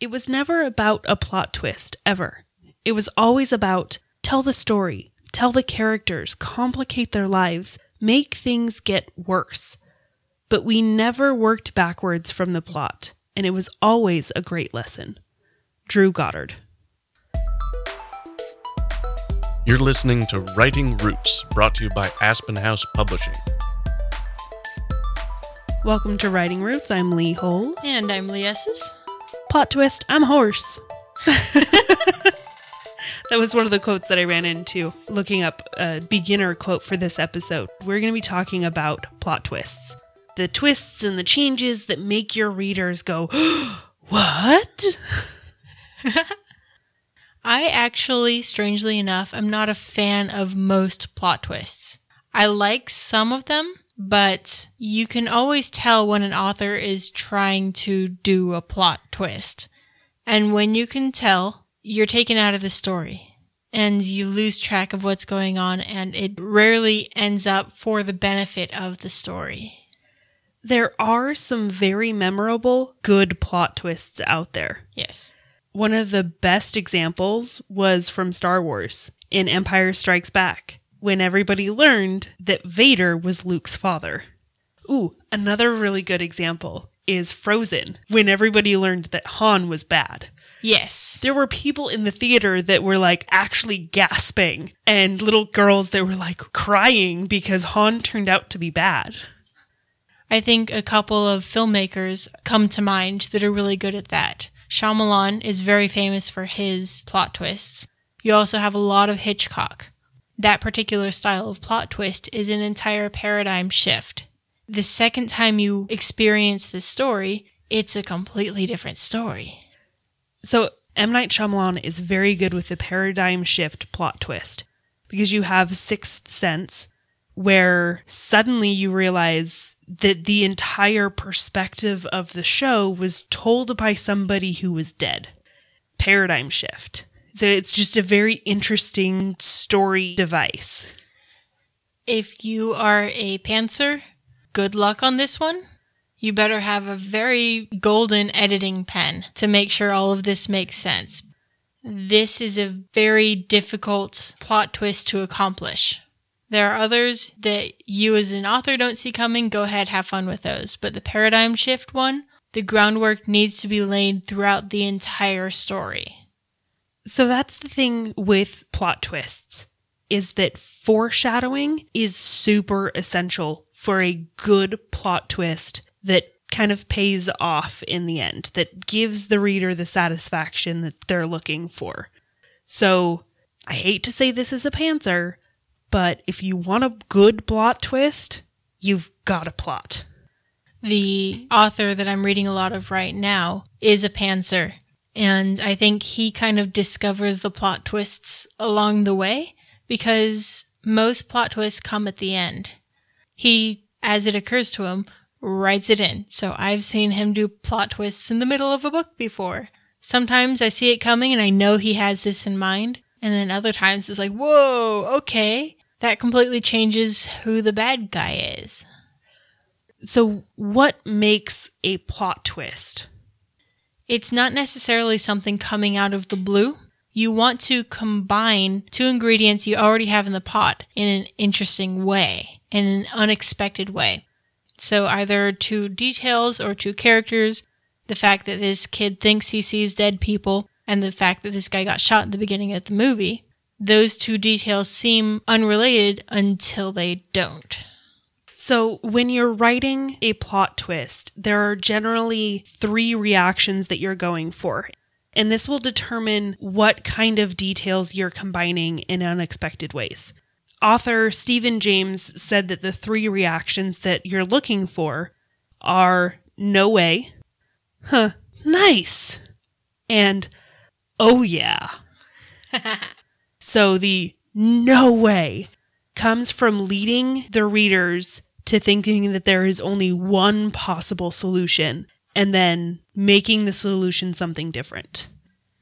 It was never about a plot twist, ever. It was always about tell the story, tell the characters, complicate their lives, make things get worse. But we never worked backwards from the plot, and it was always a great lesson. Drew Goddard. You're listening to Writing Roots, brought to you by Aspen House Publishing. Welcome to Writing Roots. I'm Lee Hole. And I'm Lee Esses. Plot twist, I'm horse. that was one of the quotes that I ran into looking up a beginner quote for this episode. We're going to be talking about plot twists. The twists and the changes that make your readers go, What? I actually, strangely enough, am not a fan of most plot twists. I like some of them, but you can always tell when an author is trying to do a plot twist. And when you can tell, you're taken out of the story and you lose track of what's going on and it rarely ends up for the benefit of the story. There are some very memorable, good plot twists out there. Yes. One of the best examples was from Star Wars in Empire Strikes Back, when everybody learned that Vader was Luke's father. Ooh, another really good example is Frozen, when everybody learned that Hans was bad. Yes. There were people in the theater that were like actually gasping, and little girls that were like crying because Hans turned out to be bad. I think a couple of filmmakers come to mind that are really good at that. Shyamalan is very famous for his plot twists. You also have a lot of Hitchcock. That particular style of plot twist is an entire paradigm shift. The second time you experience this story, it's a completely different story. So, M. Night Shyamalan is very good with the paradigm shift plot twist because you have Sixth Sense, where suddenly you realize that the entire perspective of the show was told by somebody who was dead. Paradigm shift. So it's just a very interesting story device. If you are a pantser, good luck on this one. You better have a very golden editing pen to make sure all of this makes sense. This is a very difficult plot twist to accomplish. There are others that you as an author don't see coming. Go ahead, have fun with those. But the paradigm shift one, the groundwork needs to be laid throughout the entire story. So that's the thing with plot twists is that foreshadowing is super essential for a good plot twist that kind of pays off in the end, that gives the reader the satisfaction that they're looking for. So I hate to say this is a pantser, but if you want a good plot twist, you've got a plot. The author that I'm reading a lot of right now is a pantser. And I think he kind of discovers the plot twists along the way because most plot twists come at the end. He, as it occurs to him, writes it in. So I've seen him do plot twists in the middle of a book before. Sometimes I see it coming and I know he has this in mind. And then other times it's like, whoa, okay. That completely changes who the bad guy is. So, what makes a plot twist? It's not necessarily something coming out of the blue. You want to combine two ingredients you already have in the pot in an interesting way, in an unexpected way. So either two details or two characters, the fact that this kid thinks he sees dead people, and the fact that this guy got shot at the beginning of the movie. Those two details seem unrelated until they don't. So, when you're writing a plot twist, there are generally three reactions that you're going for. And this will determine what kind of details you're combining in unexpected ways. Author Steven James said that the three reactions that you're looking for are no way, huh, nice, and oh yeah. so the no way comes from leading the readers to thinking that there is only one possible solution and then making the solution something different.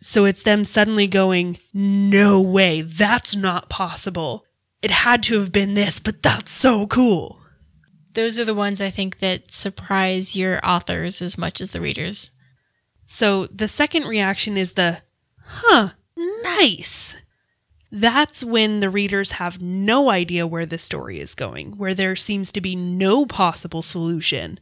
So it's them suddenly going, no way, that's not possible. It had to have been this, but that's so cool. Those are the ones I think that surprise your authors as much as the readers. So the second reaction is the, huh, nice. That's when the readers have no idea where the story is going, where there seems to be no possible solution.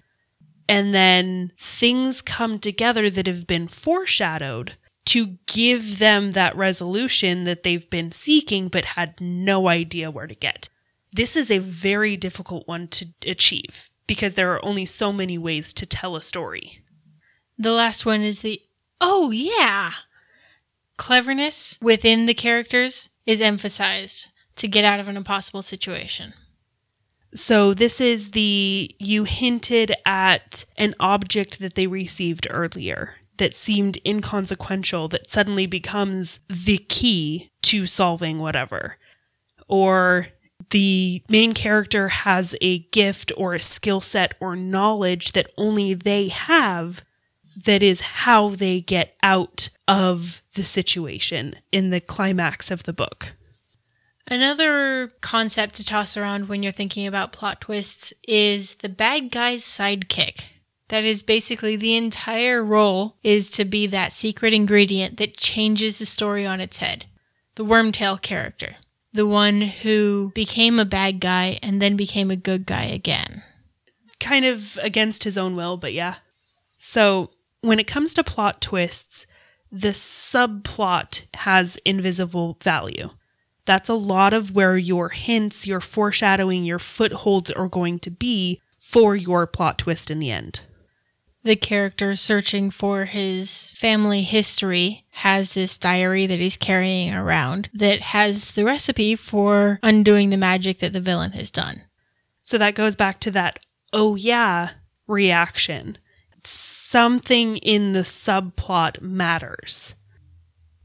And then things come together that have been foreshadowed to give them that resolution that they've been seeking but had no idea where to get. This is a very difficult one to achieve because there are only so many ways to tell a story. The last one is the, oh yeah. Cleverness within the characters is emphasized to get out of an impossible situation. So this is the you hinted at an object that they received earlier that seemed inconsequential that suddenly becomes the key to solving whatever. Or the main character has a gift or a skill set or knowledge that only they have that is how they get out of the situation in the climax of the book. Another concept to toss around when you're thinking about plot twists is the bad guy's sidekick. That is basically the entire role is to be that secret ingredient that changes the story on its head. The Wormtail character. The one who became a bad guy and then became a good guy again. Kind of against his own will, but yeah. So, when it comes to plot twists, the subplot has invisible value. That's a lot of where your hints, your foreshadowing, your footholds are going to be for your plot twist in the end. The character searching for his family history has this diary that he's carrying around that has the recipe for undoing the magic that the villain has done. So that goes back to that, oh yeah, reaction. Something in the subplot matters.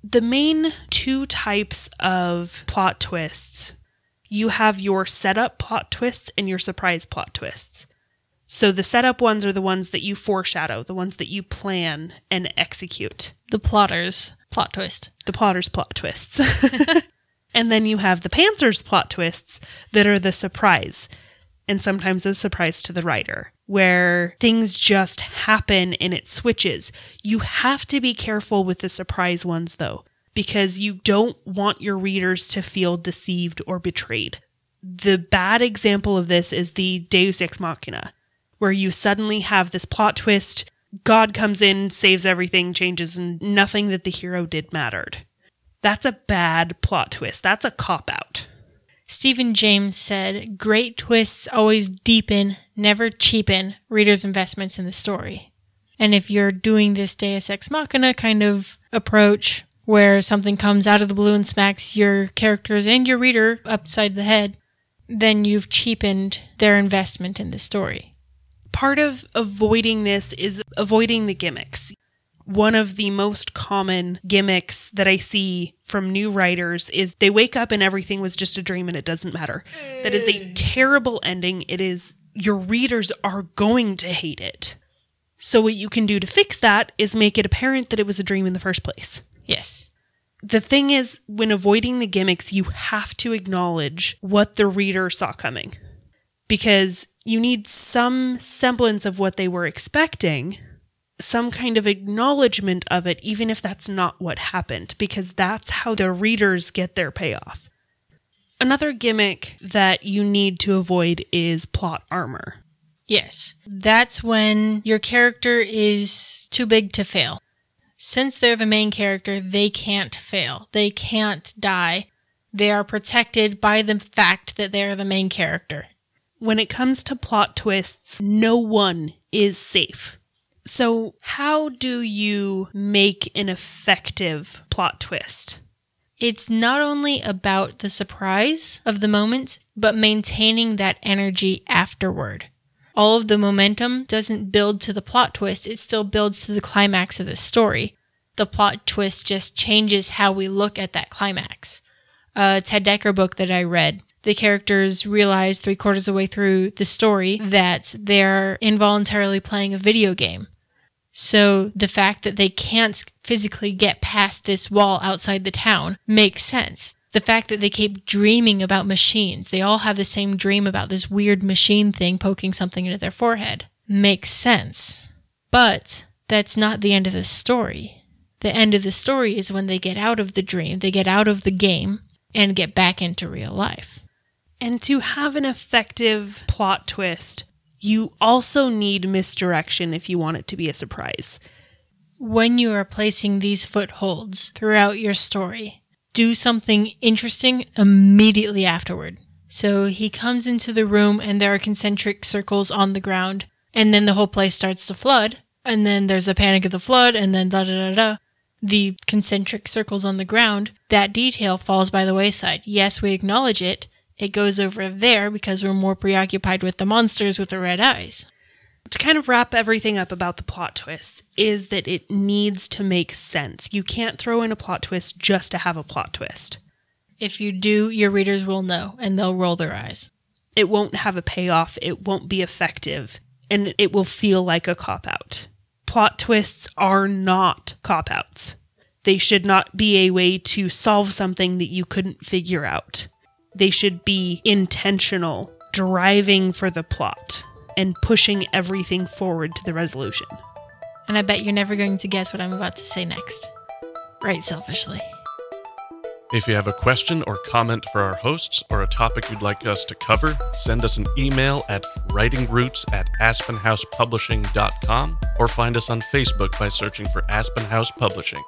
The main two types of plot twists you have your setup plot twists and your surprise plot twists. So the setup ones are the ones that you foreshadow, the ones that you plan and execute. The plotters plot twist. The plotters plot twists. and then you have the pantsers plot twists that are the surprise and sometimes a surprise to the writer, where things just happen and it switches. You have to be careful with the surprise ones though, because you don't want your readers to feel deceived or betrayed. The bad example of this is the Deus Ex Machina, where you suddenly have this plot twist. God comes in, saves everything, changes, and nothing that the hero did mattered. That's a bad plot twist. That's a cop out. Steven James said, Great twists always deepen, never cheapen readers' investments in the story. And if you're doing this Deus Ex Machina kind of approach, where something comes out of the blue and smacks your characters and your reader upside the head, then you've cheapened their investment in the story. Part of avoiding this is avoiding the gimmicks one of the most common gimmicks that I see from new writers is they wake up and everything was just a dream and it doesn't matter. That is a terrible ending. It is, your readers are going to hate it. So, what you can do to fix that is make it apparent that it was a dream in the first place. Yes. The thing is, when avoiding the gimmicks, you have to acknowledge what the reader saw coming because you need some semblance of what they were expecting some kind of acknowledgement of it, even if that's not what happened, because that's how the readers get their payoff. Another gimmick that you need to avoid is plot armor. Yes, that's when your character is too big to fail. Since they're the main character, they can't fail. They can't die. They are protected by the fact that they're the main character. When it comes to plot twists, no one is safe. So, how do you make an effective plot twist? It's not only about the surprise of the moment, but maintaining that energy afterward. All of the momentum doesn't build to the plot twist, it still builds to the climax of the story. The plot twist just changes how we look at that climax. A Ted Dekker book that I read the characters realize three quarters of the way through the story mm-hmm. that they're involuntarily playing a video game. So the fact that they can't physically get past this wall outside the town makes sense. The fact that they keep dreaming about machines, they all have the same dream about this weird machine thing poking something into their forehead, makes sense. But that's not the end of the story. The end of the story is when they get out of the dream, they get out of the game, and get back into real life. And to have an effective plot twist, you also need misdirection if you want it to be a surprise. When you are placing these footholds throughout your story, do something interesting immediately afterward. So he comes into the room and there are concentric circles on the ground, and then the whole place starts to flood, and then there's a panic of the flood, and then da da da da. The concentric circles on the ground, that detail falls by the wayside. Yes, we acknowledge it. It goes over there because we're more preoccupied with the monsters with the red eyes to kind of wrap everything up about the plot twist is that it needs to make sense. You can't throw in a plot twist just to have a plot twist. If you do, your readers will know and they'll roll their eyes. It won't have a payoff, it won't be effective, and it will feel like a cop out. Plot twists are not cop outs. They should not be a way to solve something that you couldn't figure out. They should be intentional, driving for the plot and pushing everything forward to the resolution. And I bet you're never going to guess what I'm about to say next. Right, selfishly. If you have a question or comment for our hosts or a topic you'd like us to cover, send us an email at writingroots at aspenhousepublishing.com or find us on Facebook by searching for Aspen House Publishing.